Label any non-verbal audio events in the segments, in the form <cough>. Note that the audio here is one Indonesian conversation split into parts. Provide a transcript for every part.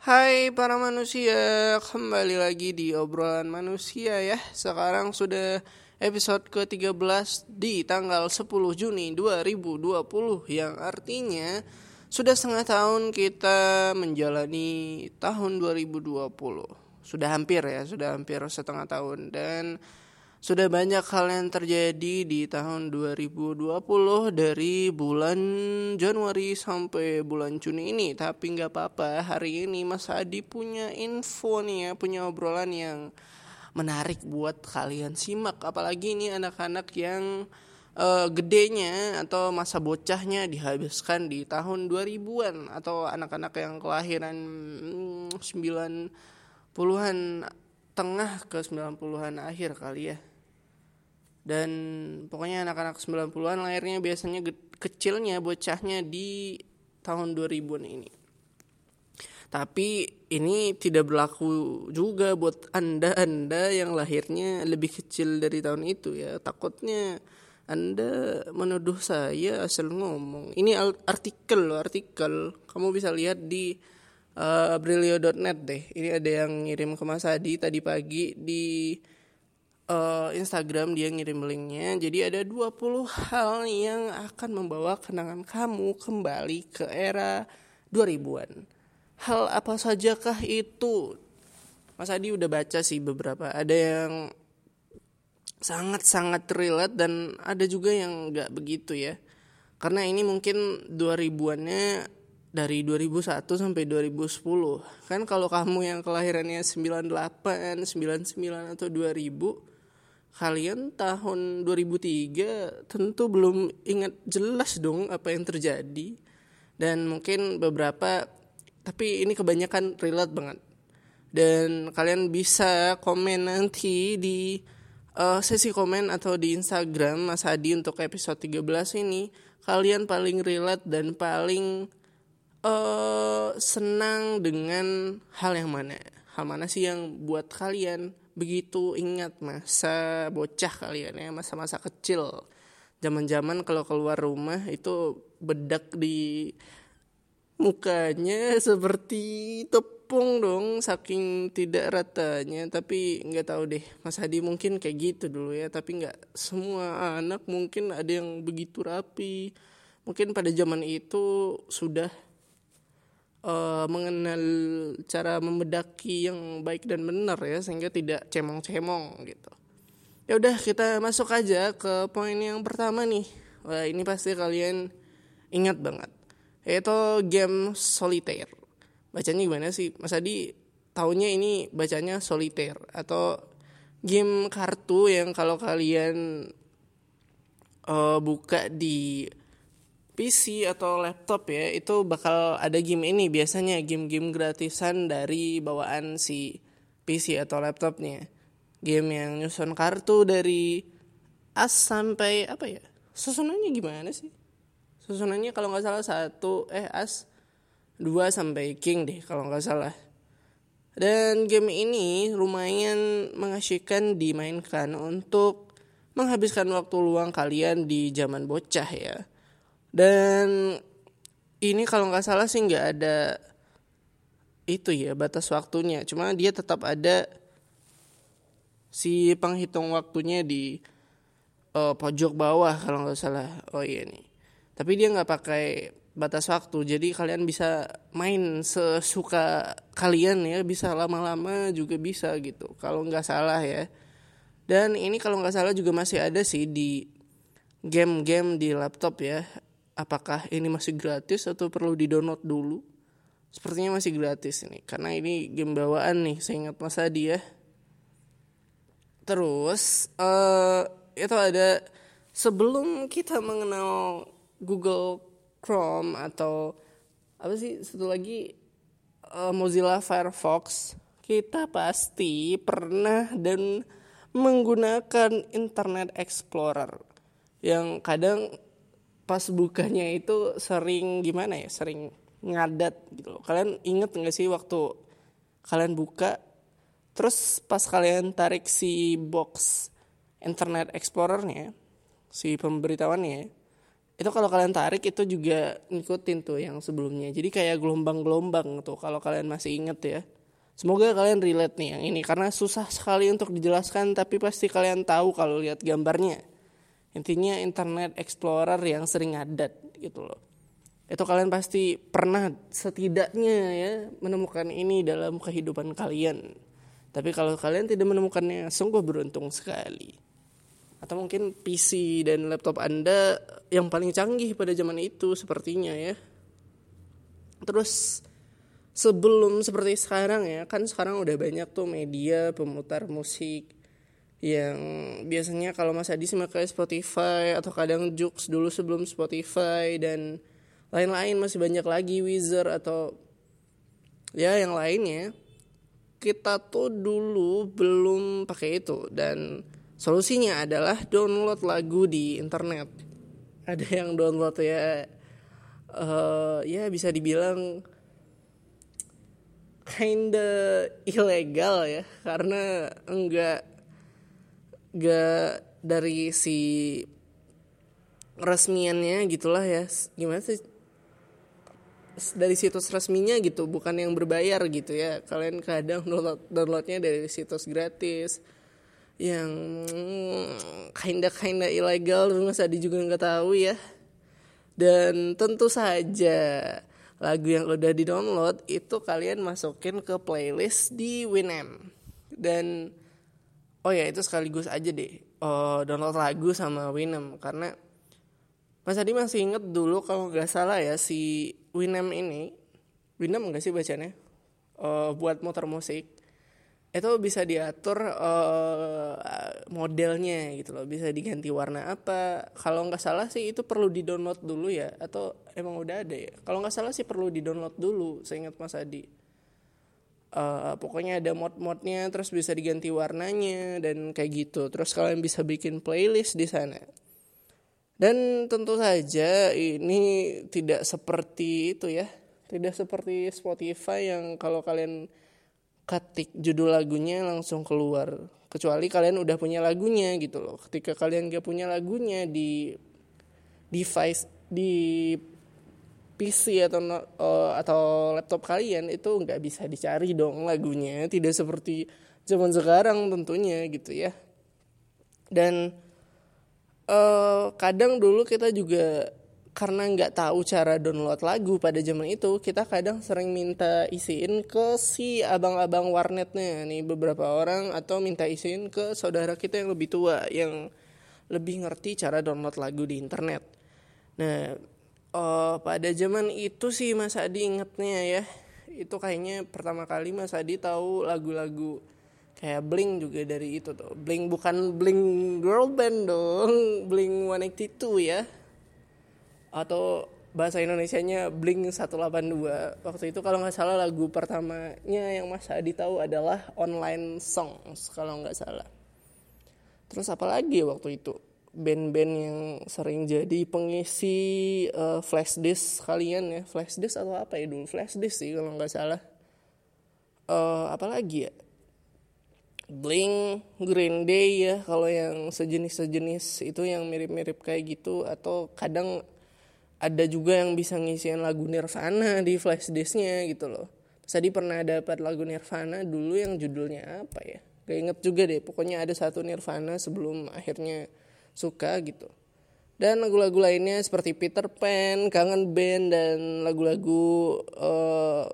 Hai para manusia, kembali lagi di obrolan manusia ya. Sekarang sudah episode ke-13 di tanggal 10 Juni 2020 yang artinya sudah setengah tahun kita menjalani tahun 2020. Sudah hampir ya, sudah hampir setengah tahun dan sudah banyak hal yang terjadi di tahun 2020 dari bulan Januari sampai bulan Juni ini. Tapi nggak apa-apa, hari ini Mas Adi punya info nih ya, punya obrolan yang menarik buat kalian simak. Apalagi ini anak-anak yang uh, gedenya atau masa bocahnya dihabiskan di tahun 2000-an atau anak-anak yang kelahiran hmm, 90-an tengah ke 90-an akhir kali ya dan pokoknya anak-anak 90-an lahirnya biasanya kecilnya bocahnya di tahun 2000-an ini. Tapi ini tidak berlaku juga buat Anda-anda yang lahirnya lebih kecil dari tahun itu ya. Takutnya Anda menuduh saya asal ngomong. Ini artikel loh, artikel. Kamu bisa lihat di uh, abrilio.net deh. Ini ada yang ngirim ke Mas Adi tadi pagi di uh, Instagram dia ngirim linknya. Jadi ada 20 hal yang akan membawa kenangan kamu kembali ke era 2000-an. Hal apa sajakah itu? Mas Adi udah baca sih beberapa. Ada yang sangat-sangat relate dan ada juga yang nggak begitu ya. Karena ini mungkin 2000-annya dari 2001 sampai 2010. Kan kalau kamu yang kelahirannya 98, 99 atau 2000 kalian tahun 2003 tentu belum ingat jelas dong apa yang terjadi. Dan mungkin beberapa tapi ini kebanyakan relate banget. Dan kalian bisa komen nanti di uh, sesi komen atau di Instagram Mas Hadi untuk episode 13 ini. Kalian paling relate dan paling uh, senang dengan hal yang mana? Hal mana sih yang buat kalian begitu ingat masa bocah kalian ya masa-masa kecil. Zaman-zaman kalau keluar rumah itu bedak di mukanya seperti tepung dong saking tidak ratanya. Tapi nggak tahu deh Mas Hadi mungkin kayak gitu dulu ya. Tapi nggak semua anak mungkin ada yang begitu rapi. Mungkin pada zaman itu sudah uh, mengenal cara membedaki yang baik dan benar ya sehingga tidak cemong-cemong gitu. Ya udah kita masuk aja ke poin yang pertama nih. Wah, ini pasti kalian ingat banget. Yaitu game solitaire. Bacanya gimana sih? Mas Adi tahunya ini bacanya solitaire atau game kartu yang kalau kalian uh, buka di PC atau laptop ya itu bakal ada game ini biasanya game-game gratisan dari bawaan si PC atau laptopnya. Game yang nyusun kartu dari as sampai apa ya? Susunannya gimana sih? Susunannya kalau nggak salah satu eh as dua sampai king deh kalau nggak salah. Dan game ini lumayan mengasyikkan dimainkan untuk menghabiskan waktu luang kalian di zaman bocah ya dan ini kalau nggak salah sih nggak ada itu ya batas waktunya. Cuma dia tetap ada si penghitung waktunya di uh, pojok bawah kalau nggak salah. Oh iya nih. Tapi dia nggak pakai batas waktu. Jadi kalian bisa main sesuka kalian ya. Bisa lama-lama juga bisa gitu. Kalau nggak salah ya. Dan ini kalau nggak salah juga masih ada sih di game-game di laptop ya apakah ini masih gratis atau perlu di-download dulu? Sepertinya masih gratis ini karena ini game bawaan nih, saya ingat Mas Adi ya. Terus uh, itu ada sebelum kita mengenal Google Chrome atau apa sih satu lagi uh, Mozilla Firefox, kita pasti pernah dan menggunakan Internet Explorer yang kadang pas bukanya itu sering gimana ya sering ngadat gitu loh. Kalian inget nggak sih waktu kalian buka terus pas kalian tarik si box internet explorernya si pemberitahuannya itu kalau kalian tarik itu juga ngikutin tuh yang sebelumnya. Jadi kayak gelombang-gelombang tuh kalau kalian masih inget ya. Semoga kalian relate nih yang ini karena susah sekali untuk dijelaskan tapi pasti kalian tahu kalau lihat gambarnya intinya internet explorer yang sering adat gitu loh. Itu kalian pasti pernah setidaknya ya menemukan ini dalam kehidupan kalian. Tapi kalau kalian tidak menemukannya sungguh beruntung sekali. Atau mungkin PC dan laptop Anda yang paling canggih pada zaman itu sepertinya ya. Terus sebelum seperti sekarang ya, kan sekarang udah banyak tuh media pemutar musik yang biasanya kalau Mas Adi sih kayak Spotify atau kadang Jux dulu sebelum Spotify dan lain-lain masih banyak lagi Wizard atau ya yang lainnya kita tuh dulu belum pakai itu dan Solusinya adalah download lagu di internet. Ada <laughs> yang download ya uh, ya bisa dibilang kinda ilegal ya karena enggak enggak dari si resmiannya gitulah ya. Gimana sih? Dari situs resminya gitu bukan yang berbayar gitu ya. Kalian kadang download downloadnya dari situs gratis yang kinda kinda ilegal Mas Adi juga nggak tahu ya. Dan tentu saja lagu yang udah di download itu kalian masukin ke playlist di Winamp dan oh ya itu sekaligus aja deh. Oh, download lagu sama Winamp karena Mas Adi masih inget dulu kalau nggak salah ya si Winamp ini. Winamp nggak sih bacanya uh, buat motor musik. Itu bisa diatur uh, modelnya gitu loh. Bisa diganti warna apa. Kalau nggak salah sih itu perlu di download dulu ya. Atau emang udah ada ya? Kalau nggak salah sih perlu di download dulu saya ingat mas Adi uh, pokoknya ada mod-modnya terus bisa diganti warnanya dan kayak gitu. Terus kalian bisa bikin playlist di sana. Dan tentu saja ini tidak seperti itu ya. Tidak seperti Spotify yang kalau kalian ketik judul lagunya langsung keluar. Kecuali kalian udah punya lagunya gitu loh. Ketika kalian gak punya lagunya di device di PC atau uh, atau laptop kalian itu nggak bisa dicari dong lagunya. Tidak seperti zaman sekarang tentunya gitu ya. Dan uh, kadang dulu kita juga karena nggak tahu cara download lagu pada zaman itu kita kadang sering minta isiin ke si abang-abang warnetnya nih beberapa orang atau minta isiin ke saudara kita yang lebih tua yang lebih ngerti cara download lagu di internet. Nah oh, pada zaman itu sih Mas Adi ingetnya ya. Itu kayaknya pertama kali Mas Adi tahu lagu-lagu kayak Blink juga dari itu tuh. Blink bukan Blink girl band dong <laughs> Blink 182 ya. Atau bahasa Indonesianya Blink 182 waktu itu kalau nggak salah lagu pertamanya yang Mas Adi tahu adalah Online Songs kalau nggak salah. Terus apa lagi waktu itu band-band yang sering jadi pengisi uh, flash disk kalian ya flash disk atau apa ya dulu flash disk sih kalau nggak salah uh, apa lagi ya Blink, Green Day ya kalau yang sejenis-sejenis itu yang mirip-mirip kayak gitu atau kadang ada juga yang bisa ngisiin lagu Nirvana di flash disknya gitu loh. Tadi pernah dapat lagu Nirvana dulu yang judulnya apa ya? Gak inget juga deh. Pokoknya ada satu Nirvana sebelum akhirnya suka gitu. Dan lagu-lagu lainnya seperti Peter Pan, Kangen Band dan lagu-lagu uh,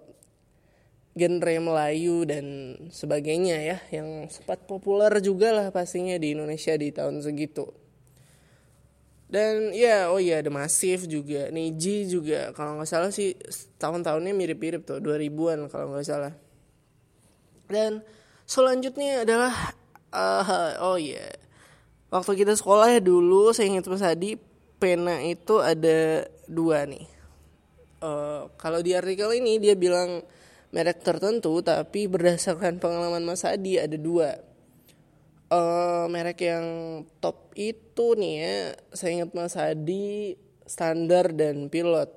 genre Melayu dan sebagainya ya yang sempat populer juga lah pastinya di Indonesia di tahun segitu. Dan ya oh iya ada Masif juga, Niji juga kalau nggak salah sih tahun-tahunnya mirip-mirip tuh 2000-an kalau nggak salah. Dan selanjutnya adalah uh, oh iya. Waktu kita sekolah ya dulu saya ingat Mas Adi pena itu ada dua nih. Uh, kalau di artikel ini dia bilang merek tertentu tapi berdasarkan pengalaman Mas Adi ada dua. Uh, merek yang top itu nih ya saya ingat Mas Hadi standar dan pilot.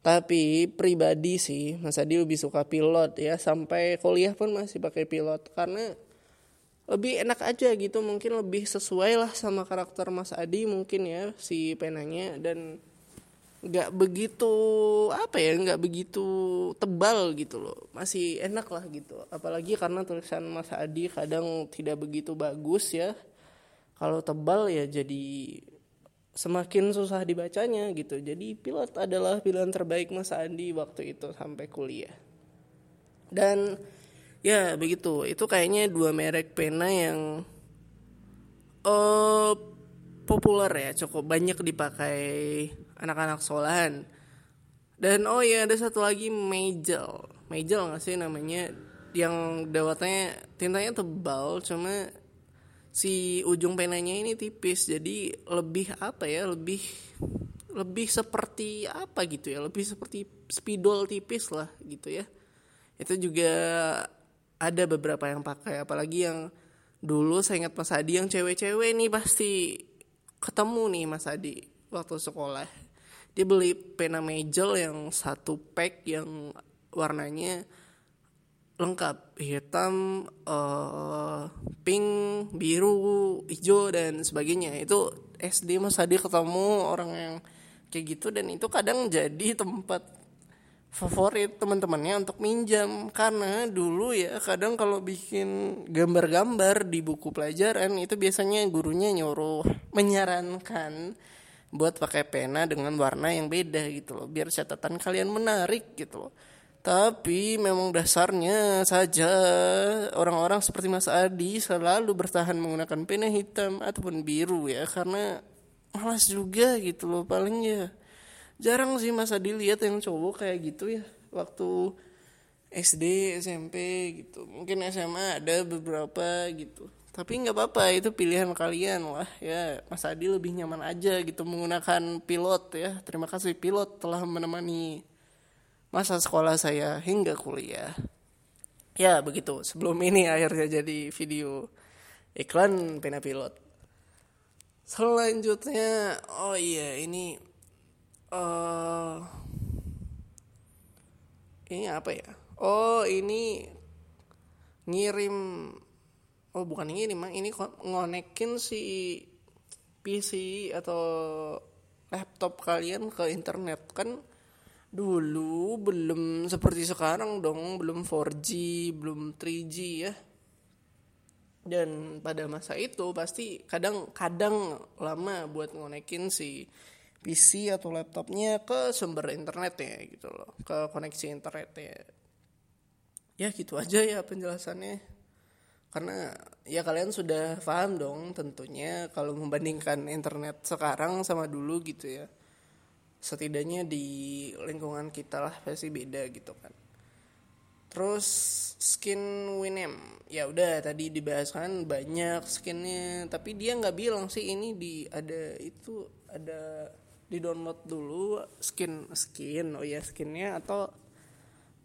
Tapi pribadi sih Mas Hadi lebih suka pilot ya. Sampai kuliah pun masih pakai pilot karena lebih enak aja gitu mungkin lebih sesuai lah sama karakter Mas Adi mungkin ya si penanya. Dan nggak begitu apa ya nggak begitu tebal gitu loh. Masih enak lah gitu. Apalagi karena tulisan Mas Adi kadang tidak begitu bagus ya. Kalau tebal ya jadi semakin susah dibacanya gitu. Jadi pilot adalah pilihan terbaik Mas Adi waktu itu sampai kuliah. Dan ya begitu. Itu kayaknya dua merek pena yang uh, populer ya. Cukup banyak dipakai anak-anak sekolahan. Dan oh ya ada satu lagi Majel. Majel nggak sih namanya? Yang dawatnya tintanya tebal cuma si ujung penanya ini tipis. Jadi lebih apa ya? Lebih lebih seperti apa gitu ya? Lebih seperti spidol tipis lah gitu ya. Itu juga ada beberapa yang pakai apalagi yang dulu saya ingat Mas Adi yang cewek-cewek nih pasti ketemu nih Mas Adi waktu sekolah. Dia beli pena Majel yang satu pack yang warnanya lengkap. Hitam uh, pink biru hijau dan sebagainya. Itu SD Mas Adi ketemu orang yang kayak gitu dan itu kadang jadi tempat favorit teman-temannya untuk minjam karena dulu ya kadang kalau bikin gambar-gambar di buku pelajaran itu biasanya gurunya nyuruh menyarankan buat pakai pena dengan warna yang beda gitu loh biar catatan kalian menarik gitu loh. Tapi memang dasarnya saja orang-orang seperti Mas Adi selalu bertahan menggunakan pena hitam ataupun biru ya karena malas juga gitu loh paling ya jarang sih Mas Adi lihat yang cowok kayak gitu ya. Waktu SD SMP gitu. Mungkin SMA ada beberapa gitu. Tapi nggak apa-apa itu pilihan kalian lah ya. Mas Adi lebih nyaman aja gitu menggunakan pilot ya. Terima kasih pilot telah menemani masa sekolah saya hingga kuliah. Ya begitu. Sebelum ini akhirnya jadi video iklan pena pilot. Selanjutnya oh iya ini uh, ini apa ya? Oh ini ngirim oh bukan ini mah ini ngonekin si PC atau laptop kalian ke internet. Kan dulu belum seperti sekarang dong belum 4G belum 3G ya. Dan pada masa itu pasti kadang-kadang lama buat ngonekin si PC atau laptopnya ke sumber internetnya gitu loh ke koneksi internetnya. Ya gitu aja ya penjelasannya. Karena ya kalian sudah paham dong tentunya kalau membandingkan internet sekarang sama dulu gitu ya. Setidaknya di lingkungan kita lah pasti beda gitu kan. Terus skin Winem ya udah tadi dibahas kan banyak skinnya tapi dia nggak bilang sih ini di ada itu ada di download dulu skin skin oh ya skinnya atau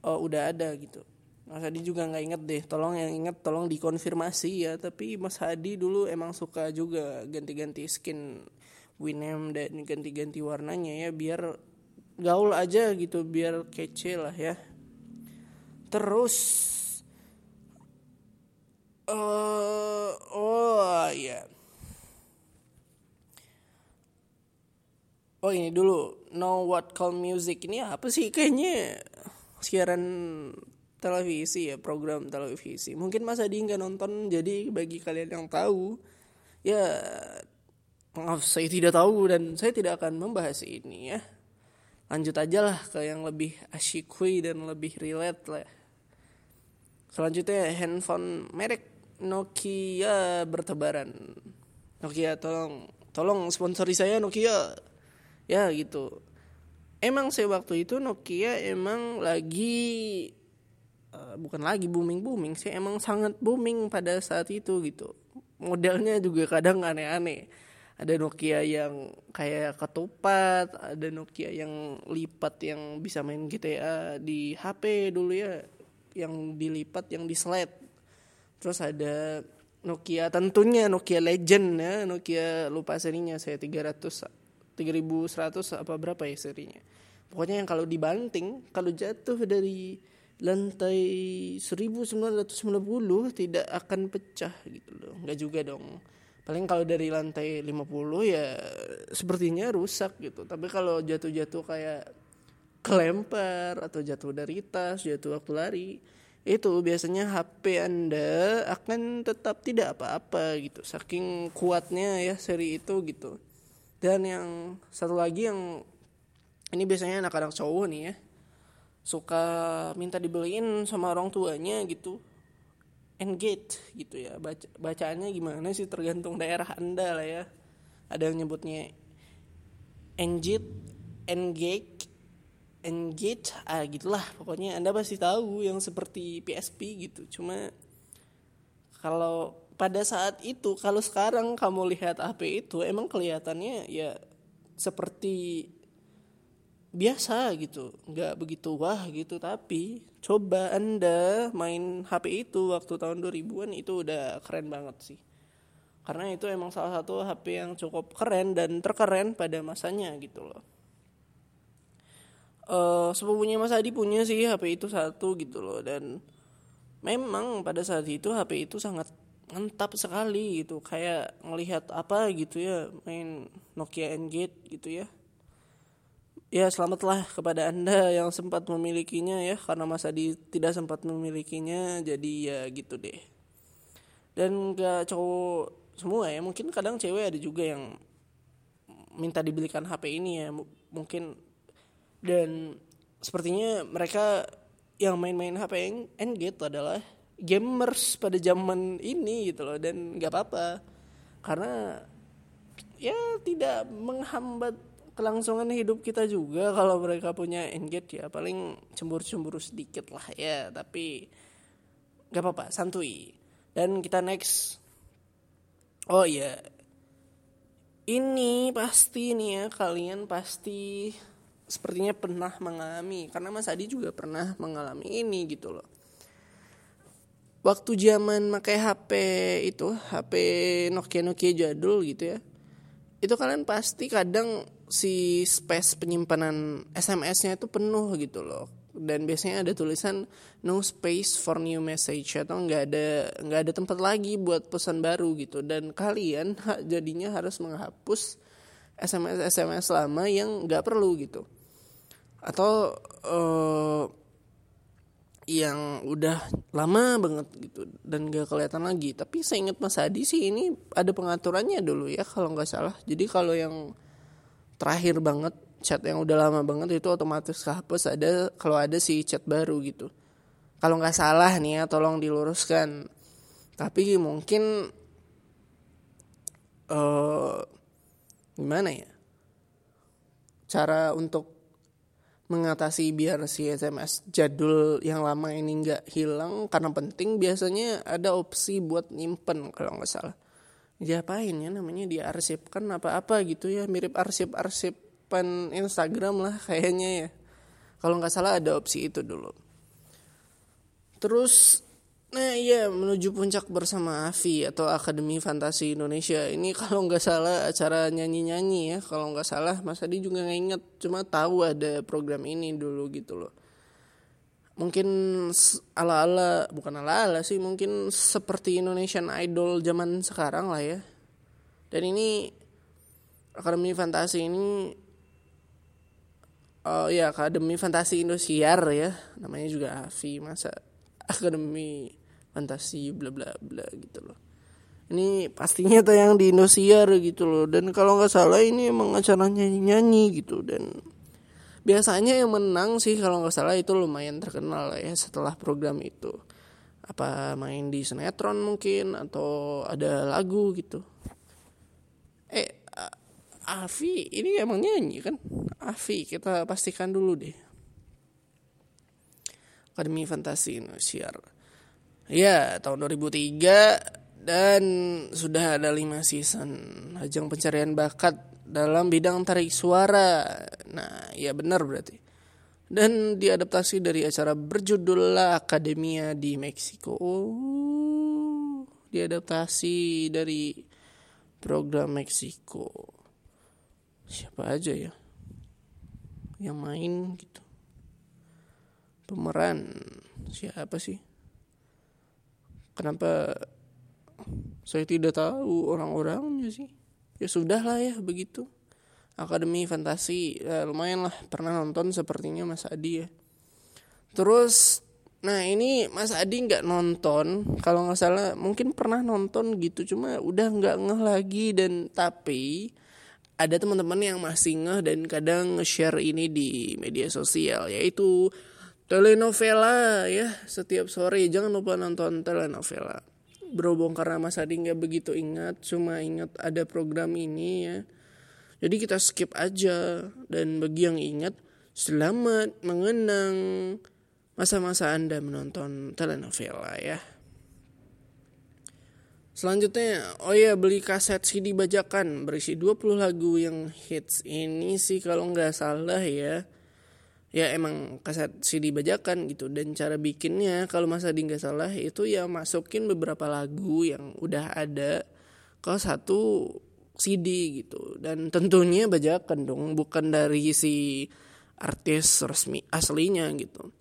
oh, udah ada gitu. Mas Hadi juga nggak inget deh tolong yang inget tolong dikonfirmasi ya. Tapi Mas Hadi dulu emang suka juga ganti-ganti skin Winem dan ganti-ganti warnanya ya biar gaul aja gitu biar kece lah ya. Terus uh, oh ya oh ini dulu. Know what call music. Ini apa sih? Kayaknya siaran televisi ya program televisi. Mungkin Mas Adi nggak nonton jadi bagi kalian yang tahu ya maaf saya tidak tahu dan saya tidak akan membahas ini ya. Lanjut aja lah ke yang lebih asyikui dan lebih relate lah. Selanjutnya handphone merek Nokia bertebaran. Nokia tolong tolong sponsori saya Nokia ya gitu. Emang saya waktu itu Nokia emang lagi Eh, bukan lagi booming booming sih. Emang sangat booming pada saat itu gitu. Modelnya juga kadang aneh-aneh. Ada Nokia yang kayak ketupat ada Nokia yang lipat yang bisa main GTA di HP dulu ya yang dilipat yang di slide terus ada Nokia tentunya Nokia Legend ya Nokia lupa serinya saya 300 3100 apa berapa ya serinya. Pokoknya yang kalau dibanting kalau jatuh dari lantai 1990 tidak akan pecah gitu loh. Nggak juga dong. Paling kalau dari lantai 50 ya sepertinya rusak gitu. Tapi kalau jatuh-jatuh kayak kelempar atau jatuh dari tas jatuh waktu lari itu biasanya HP Anda akan tetap tidak apa-apa gitu. Saking kuatnya ya seri itu gitu dan yang satu lagi yang ini biasanya anak-anak cowok nih ya suka minta dibeliin sama orang tuanya gitu engage gitu ya. Baca bacaannya gimana sih tergantung daerah anda lah ya. Ada yang nyebutnya engage engage engage ah gitulah. Pokoknya anda pasti tahu yang seperti PSP gitu. Cuma kalau pada saat itu kalau sekarang kamu lihat HP itu emang kelihatannya ya seperti biasa gitu. Nggak begitu wah gitu. Tapi coba anda main HP itu waktu tahun 2000-an itu udah keren banget sih. Karena itu emang salah satu HP yang cukup keren dan terkeren pada masanya gitu loh. Uh, sepupunya Mas Adi punya sih HP itu satu gitu loh. Dan memang pada saat itu HP itu sangat mantap sekali gitu kayak ngelihat apa gitu ya main Nokia N-Gate gitu ya Ya selamatlah kepada anda yang sempat memilikinya ya karena Mas Adi tidak sempat memilikinya jadi ya gitu deh. Dan gak cowok semua ya mungkin kadang cewek ada juga yang minta dibelikan HP ini ya mungkin dan sepertinya mereka yang main-main HP Engage adalah gamers pada zaman ini gitu loh dan nggak apa-apa. Karena ya tidak menghambat kelangsungan hidup kita juga kalau mereka punya engage ya. Paling cemburu-cemburu sedikit lah ya tapi gak apa-apa santuy. Dan kita next. Oh iya. Ini pasti nih ya kalian pasti sepertinya pernah mengalami. Karena Mas Adi juga pernah mengalami ini gitu loh waktu zaman pakai HP itu HP Nokia Nokia jadul gitu ya itu kalian pasti kadang si space penyimpanan SMS-nya itu penuh gitu loh. Dan biasanya ada tulisan no space for new message atau nggak ada nggak ada tempat lagi buat pesan baru gitu. Dan kalian <laughs> jadinya harus menghapus SMS SMS lama yang nggak perlu gitu. Atau uh, yang udah lama banget gitu dan gak kelihatan lagi. Tapi saya ingat Mas Adi sih ini ada pengaturannya dulu ya kalau nggak salah. Jadi kalau yang terakhir banget chat yang udah lama banget itu otomatis kehapus. Ada kalau ada si chat baru gitu. Kalau nggak salah nih ya tolong diluruskan. Tapi mungkin uh, gimana ya? Cara untuk mengatasi biar si SMS jadul yang lama ini nggak hilang karena penting biasanya ada opsi buat nyimpen kalau nggak salah. Diapain ya namanya diarsipkan apa-apa gitu ya mirip arsip-arsipan Instagram lah kayaknya ya. Kalau nggak salah ada opsi itu dulu. Terus nah iya menuju puncak bersama Avi atau Akademi Fantasi Indonesia. Ini kalau nggak salah acara nyanyi-nyanyi ya. Kalau nggak salah Mas Adi juga nggak inget cuma tahu ada program ini dulu gitu loh. Mungkin ala-ala bukan ala-ala sih mungkin seperti Indonesian Idol zaman sekarang lah ya. Dan ini Akademi Fantasi ini oh ya Akademi Fantasi Indosiar ya. Namanya juga Avi masa Akademi Fantasi bla bla bla gitu loh. Ini pastinya tayang di Indosiar gitu loh. Dan kalau nggak salah ini emang acara nyanyi nyanyi gitu. Dan biasanya yang menang sih kalau nggak salah itu lumayan terkenal ya setelah program itu. Apa main di sinetron mungkin atau ada lagu gitu. Eh Avi ini emang nyanyi kan? Avi kita pastikan dulu deh. Akademi Fantasi Indonesia ya tahun 2003 dan sudah ada lima season ajang pencarian bakat dalam bidang tarik suara. Nah, ya benar berarti. Dan diadaptasi dari acara berjudul La Academia di Meksiko. Diadaptasi dari program Meksiko. Siapa aja ya yang main gitu. Pemeran siapa sih? Kenapa saya tidak tahu orang-orangnya sih? Ya sudah lah ya begitu. Akademi Fantasi ya, lumayan lah pernah nonton sepertinya Mas Adi ya. Terus nah ini Mas Adi nggak nonton. Kalau nggak salah mungkin pernah nonton gitu cuma udah nggak ngeh lagi. Dan tapi ada teman-teman yang masih ngeh dan kadang share ini di media sosial yaitu telenovela ya setiap sore jangan lupa nonton telenovela berhubung karena Mas Adi nggak begitu ingat cuma ingat ada program ini ya jadi kita skip aja dan bagi yang ingat selamat mengenang masa-masa Anda menonton telenovela ya. Selanjutnya, oh ya beli kaset CD bajakan berisi 20 lagu yang hits ini sih kalau nggak salah ya. Ya emang kaset CD bajakan gitu. Dan cara bikinnya kalau masa di nggak salah itu ya masukin beberapa lagu yang udah ada ke satu CD gitu. Dan tentunya bajakan dong bukan dari si artis resmi aslinya gitu.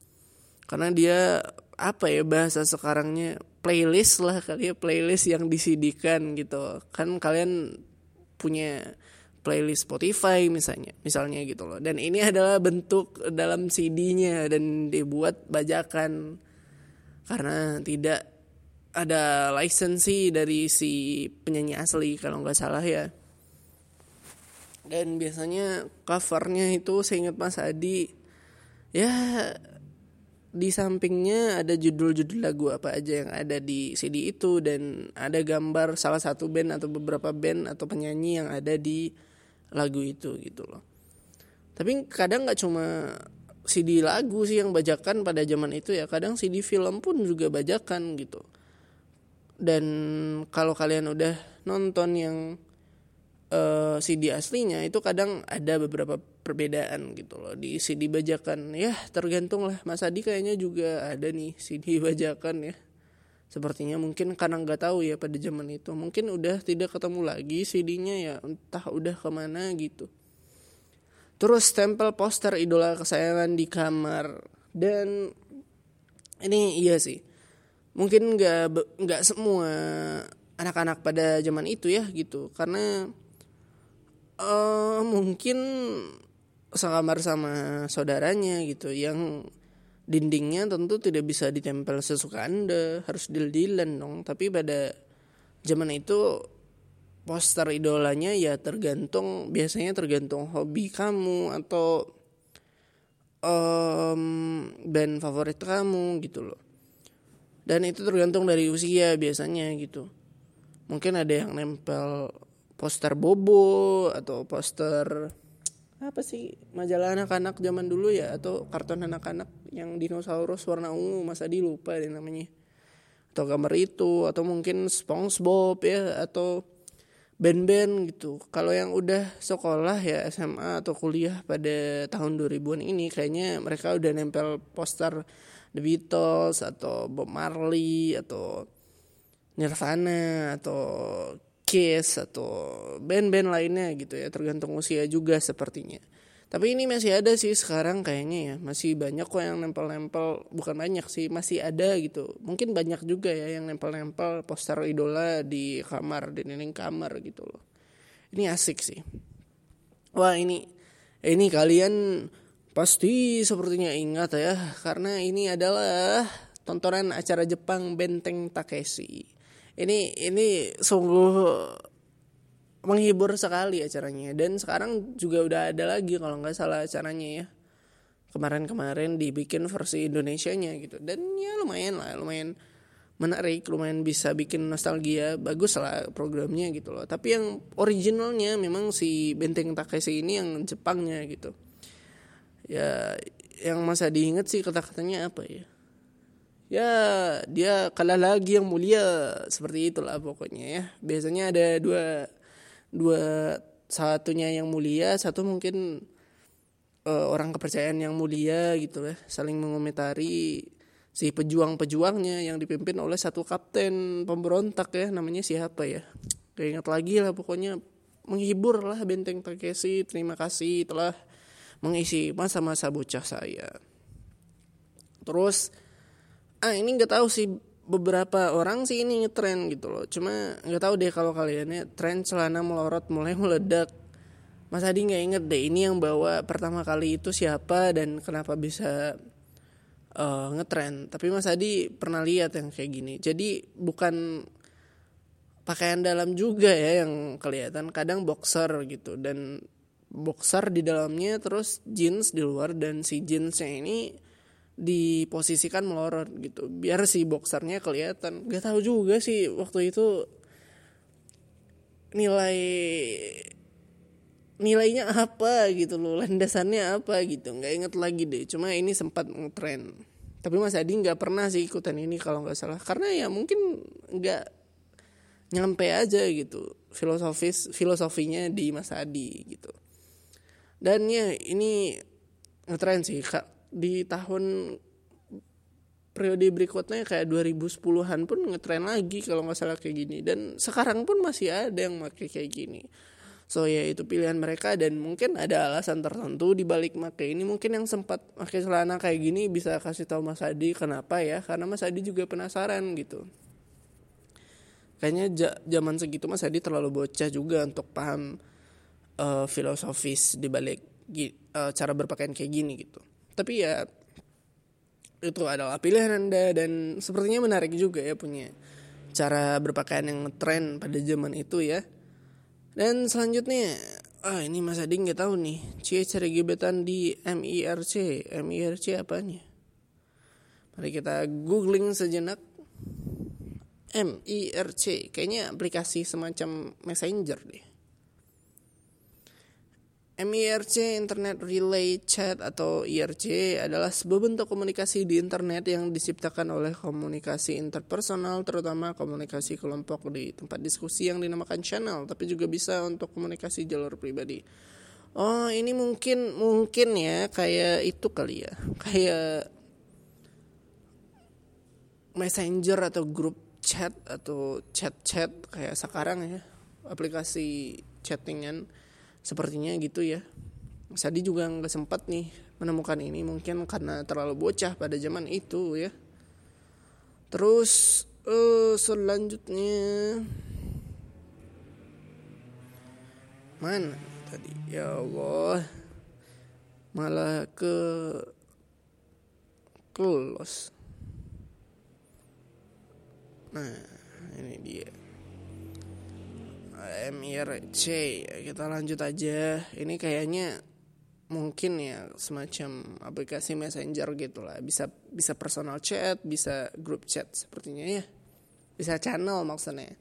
Karena dia apa ya bahasa sekarangnya playlist lah kali ya playlist yang disidikan gitu. Kan kalian punya playlist Spotify misalnya misalnya gitu loh. Dan ini adalah bentuk dalam CD-nya dan dibuat bajakan. Karena tidak ada lisensi dari si penyanyi asli kalau nggak salah ya. Dan biasanya covernya itu saya ingat Mas Adi ya di sampingnya ada judul-judul lagu apa aja yang ada di CD itu. Dan ada gambar salah satu band atau beberapa band atau penyanyi yang ada di lagu itu gitu loh. Tapi kadang nggak cuma CD lagu sih yang bajakan pada zaman itu ya, kadang CD film pun juga bajakan gitu. Dan kalau kalian udah nonton yang uh, eh, CD aslinya itu kadang ada beberapa perbedaan gitu loh di CD bajakan ya tergantung lah Mas Adi kayaknya juga ada nih CD bajakan ya sepertinya mungkin karena nggak tahu ya pada zaman itu. Mungkin udah tidak ketemu lagi CD-nya ya entah udah ke mana gitu. Terus stempel poster idola kesayangan di kamar. Dan ini iya sih. Mungkin nggak nggak semua anak-anak pada zaman itu ya gitu. Karena uh, mungkin sekamar sama saudaranya gitu yang dindingnya tentu tidak bisa ditempel sesuka anda harus dil-dilan dong. Tapi pada zaman itu poster idolanya ya tergantung biasanya tergantung hobi kamu atau um, band favorit kamu gitu loh. Dan itu tergantung dari usia biasanya gitu. Mungkin ada yang nempel poster Bobo atau poster apa sih? Majalah anak-anak zaman dulu ya atau karton anak-anak yang dinosaurus warna ungu masa di lupa deh namanya. Atau gambar itu atau mungkin SpongeBob ya atau band-band gitu. Kalau yang udah sekolah ya SMA atau kuliah pada tahun 2000-an ini kayaknya mereka udah nempel poster The Beatles atau Bob Marley atau Nirvana atau Kiss atau band-band lainnya gitu ya tergantung usia juga sepertinya. Tapi ini masih ada sih sekarang kayaknya ya masih banyak kok yang nempel-nempel bukan banyak sih masih ada gitu. Mungkin banyak juga ya yang nempel-nempel poster idola di kamar di dinding kamar gitu loh. Ini asik sih. Wah ini ini kalian pasti sepertinya ingat ya karena ini adalah tontonan acara Jepang Benteng Takeshi ini ini sungguh menghibur sekali acaranya. Dan sekarang juga udah ada lagi kalau nggak salah acaranya ya. Kemarin-kemarin dibikin versi Indonesia-nya gitu. Dan ya lumayan lah lumayan menarik lumayan bisa bikin nostalgia. Bagus lah programnya gitu loh. Tapi yang originalnya memang si Benteng Takeshi ini yang Jepangnya gitu. Ya yang masa diinget sih kata-katanya apa ya ya dia kalah lagi yang mulia. Seperti itulah pokoknya ya. Biasanya ada dua dua satunya yang mulia. Satu mungkin uh, orang kepercayaan yang mulia gitu ya. Saling mengomentari si pejuang-pejuangnya yang dipimpin oleh satu kapten pemberontak ya. Namanya siapa ya? Gak ingat lagi lah pokoknya. Menghibur lah benteng Takeshi. Terima kasih telah mengisi masa-masa bocah saya. Terus ah ini nggak tahu sih beberapa orang sih ini ngetren gitu loh. Cuma nggak tahu deh kalau kalian ya tren celana melorot mulai meledak. Mas Adi nggak inget deh ini yang bawa pertama kali itu siapa dan kenapa bisa uh, ngetren. Tapi Mas Adi pernah lihat yang kayak gini. Jadi bukan pakaian dalam juga ya yang kelihatan kadang boxer gitu. Dan boxer di dalamnya terus jeans di luar dan si jeansnya ini diposisikan melorot gitu. Biar si boxernya kelihatan. Gak tahu juga sih waktu itu nilai nilainya apa gitu loh landasannya apa gitu. Nggak inget lagi deh. Cuma ini sempat ngetren tapi Mas Adi nggak pernah sih ikutan ini kalau nggak salah. Karena ya mungkin nggak nyampe aja gitu filosofis filosofinya di Mas Adi gitu. Dan ya ini ngetren sih kak di tahun periode berikutnya kayak 2010-an pun ngetren lagi kalau nggak salah kayak gini. Dan sekarang pun masih ada yang pakai kayak gini. So ya itu pilihan mereka dan mungkin ada alasan tertentu di balik make ini. Mungkin yang sempat pakai celana kayak gini bisa kasih tahu Mas Adi kenapa ya karena Mas Adi juga penasaran gitu. Kayaknya zaman segitu Mas Adi terlalu bocah juga untuk paham uh, filosofis di balik uh, cara berpakaian kayak gini gitu tapi ya itu adalah pilihan anda dan sepertinya menarik juga ya punya cara berpakaian yang tren pada zaman itu ya. Dan selanjutnya ah ini Mas Adi nggak tahu nih cie cara gebetan di MIRC MIRC apanya? Mari kita googling sejenak. MIRC kayaknya aplikasi semacam messenger deh MIRC Internet Relay Chat atau IRC adalah sebuah bentuk komunikasi di internet yang diciptakan oleh komunikasi interpersonal terutama komunikasi kelompok di tempat diskusi yang dinamakan channel tapi juga bisa untuk komunikasi jalur pribadi. Oh, ini mungkin mungkin ya kayak itu kali ya. <laughs> Kayak messenger atau grup chat atau chat-chat kayak sekarang ya. Aplikasi chattingan sepertinya gitu ya. Sadi juga nggak sempat nih menemukan ini mungkin karena terlalu bocah pada zaman itu ya. Terus uh, selanjutnya mana tadi? Ya Allah malah ke close. Nah ini dia MIRC kita lanjut aja. Ini kayaknya mungkin ya semacam aplikasi messenger gitu lah. Bisa bisa personal chat bisa group chat sepertinya ya. Bisa channel maksudnya.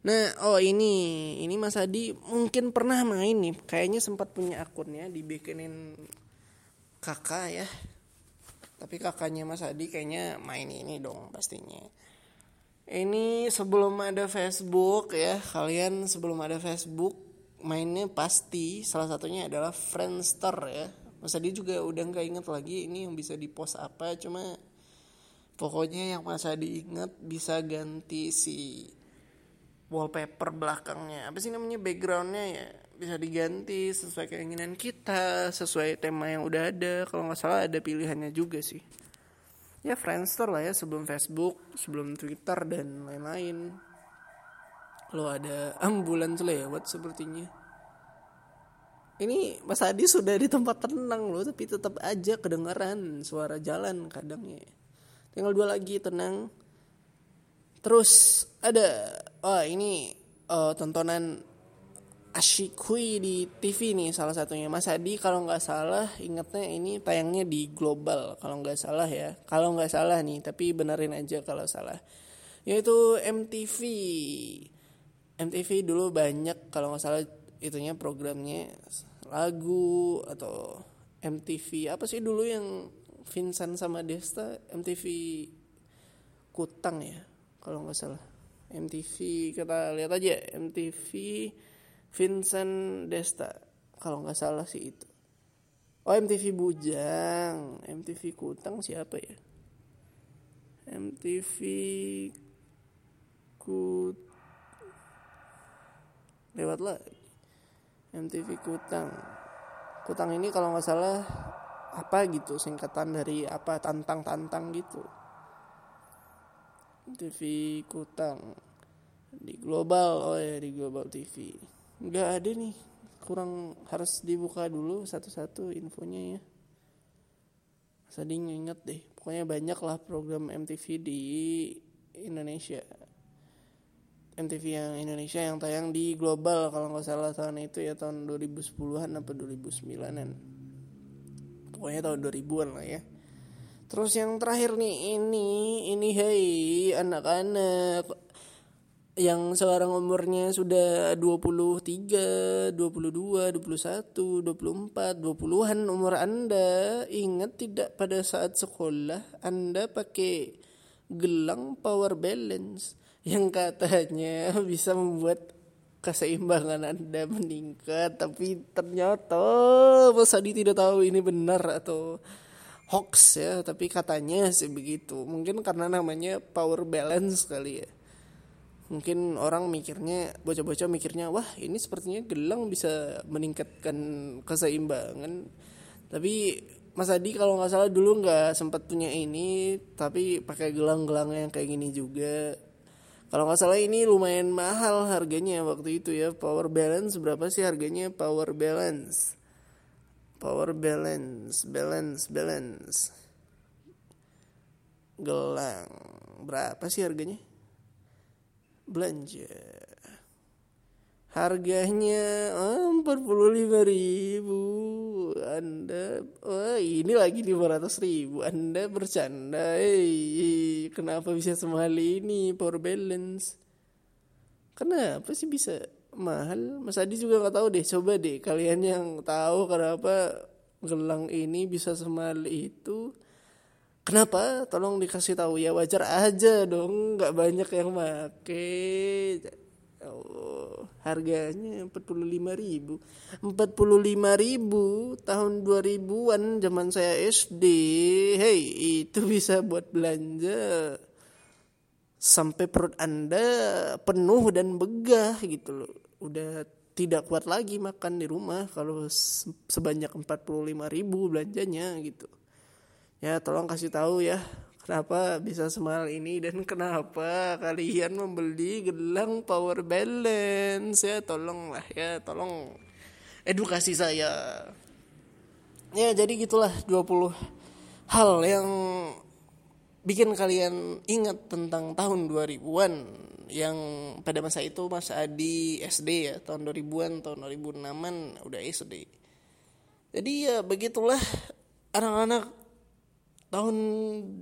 Nah oh ini ini Mas Adi mungkin pernah main nih. Kayaknya sempat punya akunnya dibikinin kakak ya. Tapi kakaknya Mas Adi kayaknya main ini dong pastinya ini sebelum ada Facebook ya kalian sebelum ada Facebook mainnya pasti salah satunya adalah Friendster ya. Masa dia juga udah nggak inget lagi ini yang bisa di post apa cuma pokoknya yang masa diinget bisa ganti si wallpaper belakangnya. Apa sih namanya backgroundnya ya? Bisa diganti sesuai keinginan kita sesuai tema yang udah ada. Kalau nggak salah ada pilihannya juga sih ya Friendster lah ya sebelum Facebook sebelum Twitter dan lain-lain. Lo ada ambulan lewat sepertinya. Ini Mas Adi sudah di tempat tenang loh tapi tetap aja kedengaran suara jalan kadangnya. Tinggal dua lagi tenang. Terus ada oh ini uh, tontonan Asyikui di TV nih salah satunya. Mas Adi kalau nggak salah ingetnya ini tayangnya di global kalau nggak salah ya. Kalau nggak salah nih tapi benerin aja kalau salah. Yaitu MTV MTV dulu banyak kalau nggak salah itunya programnya lagu atau MTV apa sih dulu yang Vincent sama Desta? MTV Kutang ya kalau nggak salah. MTV kita lihat aja MTV Vincent Desta kalau nggak salah sih itu. Oh MTV Bujang MTV Kutang siapa ya? MTV Kut lewat lah. MTV Kutang. Kutang ini kalau nggak salah apa gitu singkatan dari apa tantang-tantang gitu. TV Kutang. Di global oh ya di global TV nggak ada nih. Kurang harus dibuka dulu satu-satu infonya ya. Tadi inget deh. Pokoknya banyak lah program MTV di Indonesia. MTV yang Indonesia yang tayang di global kalau nggak salah tahun itu ya tahun 2010-an apa 2009-an pokoknya tahun 2000-an lah ya. Terus yang terakhir nih ini ini hei anak-anak yang sekarang umurnya sudah 23, 22, 21, 24, 20-an umur Anda. Ingat tidak pada saat sekolah Anda pakai gelang power balance yang katanya <laughs> bisa membuat keseimbangan Anda meningkat tapi ternyata Mas Adi tidak tahu ini benar atau hoax ya tapi katanya sih begitu. Mungkin karena namanya power balance kali ya mungkin orang mikirnya bocah-bocah mikirnya wah ini sepertinya gelang bisa meningkatkan keseimbangan tapi Mas Adi kalau nggak salah dulu nggak sempat punya ini tapi pakai gelang-gelang yang kayak gini juga kalau nggak salah ini lumayan mahal harganya waktu itu ya. Power balance berapa sih harganya? Power balance. Power balance, balance, balance. Gelang. Berapa sih harganya? Belanja. Harganya empat puluh lima ribu. Anda, oh ini lagi lima ratus ribu. Anda bercanda, hey, kenapa bisa semahal ini power balance? Kenapa sih bisa mahal? Mas Adi juga nggak tahu deh. Coba deh kalian yang tahu kenapa gelang ini bisa semahal itu. Kenapa? Tolong dikasih tahu ya wajar aja dong, nggak banyak yang make. Oh, harganya 45 ribu. 45 ribu tahun 2000an zaman saya SD Hei itu bisa buat belanja. Sampai perut anda penuh dan begah gitu loh. Udah tidak kuat lagi makan di rumah Kalau sebanyak 45 ribu belanjanya gitu Ya tolong kasih tahu ya Kenapa bisa semahal ini dan kenapa kalian membeli gelang power balance ya tolonglah ya tolong edukasi saya. Ya jadi gitulah 20 hal yang bikin kalian ingat tentang tahun 2000-an yang pada masa itu Mas Adi SD ya tahun 2000-an tahun 2006-an udah SD. Jadi ya begitulah anak-anak tahun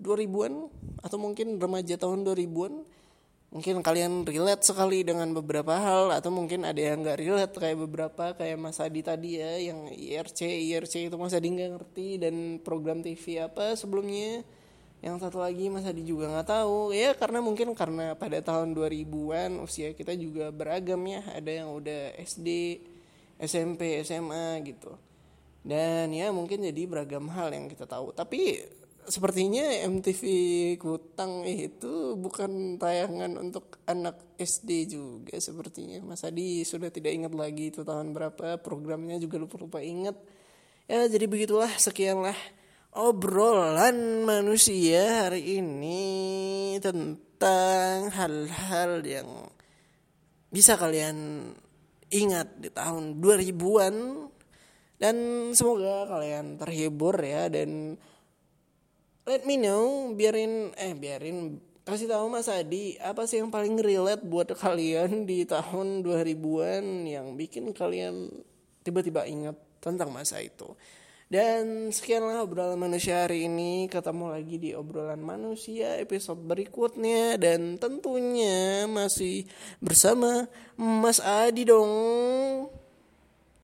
2000-an atau mungkin remaja tahun 2000-an mungkin kalian relate sekali dengan beberapa hal atau mungkin ada yang nggak relate kayak beberapa kayak Mas Adi tadi ya yang IRC IRC itu Mas Adi nggak ngerti dan program TV apa sebelumnya. Yang satu lagi Mas Adi juga nggak tahu. Ya karena mungkin karena pada tahun 2000-an usia kita juga beragam ya. Ada yang udah SD SMP SMA gitu. Dan ya mungkin jadi beragam hal yang kita tahu. Tapi sepertinya MTV Kutang itu bukan tayangan untuk anak SD juga sepertinya. Mas Adi sudah tidak ingat lagi itu tahun berapa programnya juga lupa-lupa ingat. Ya jadi begitulah sekianlah obrolan manusia hari ini tentang hal-hal yang bisa kalian ingat di tahun 2000-an dan semoga kalian terhibur ya dan let me know biarin eh biarin kasih tahu Mas Adi apa sih yang paling relate buat kalian di tahun 2000-an yang bikin kalian tiba-tiba ingat tentang masa itu. Dan sekianlah obrolan manusia hari ini. Ketemu lagi di obrolan manusia episode berikutnya dan tentunya masih bersama Mas Adi dong.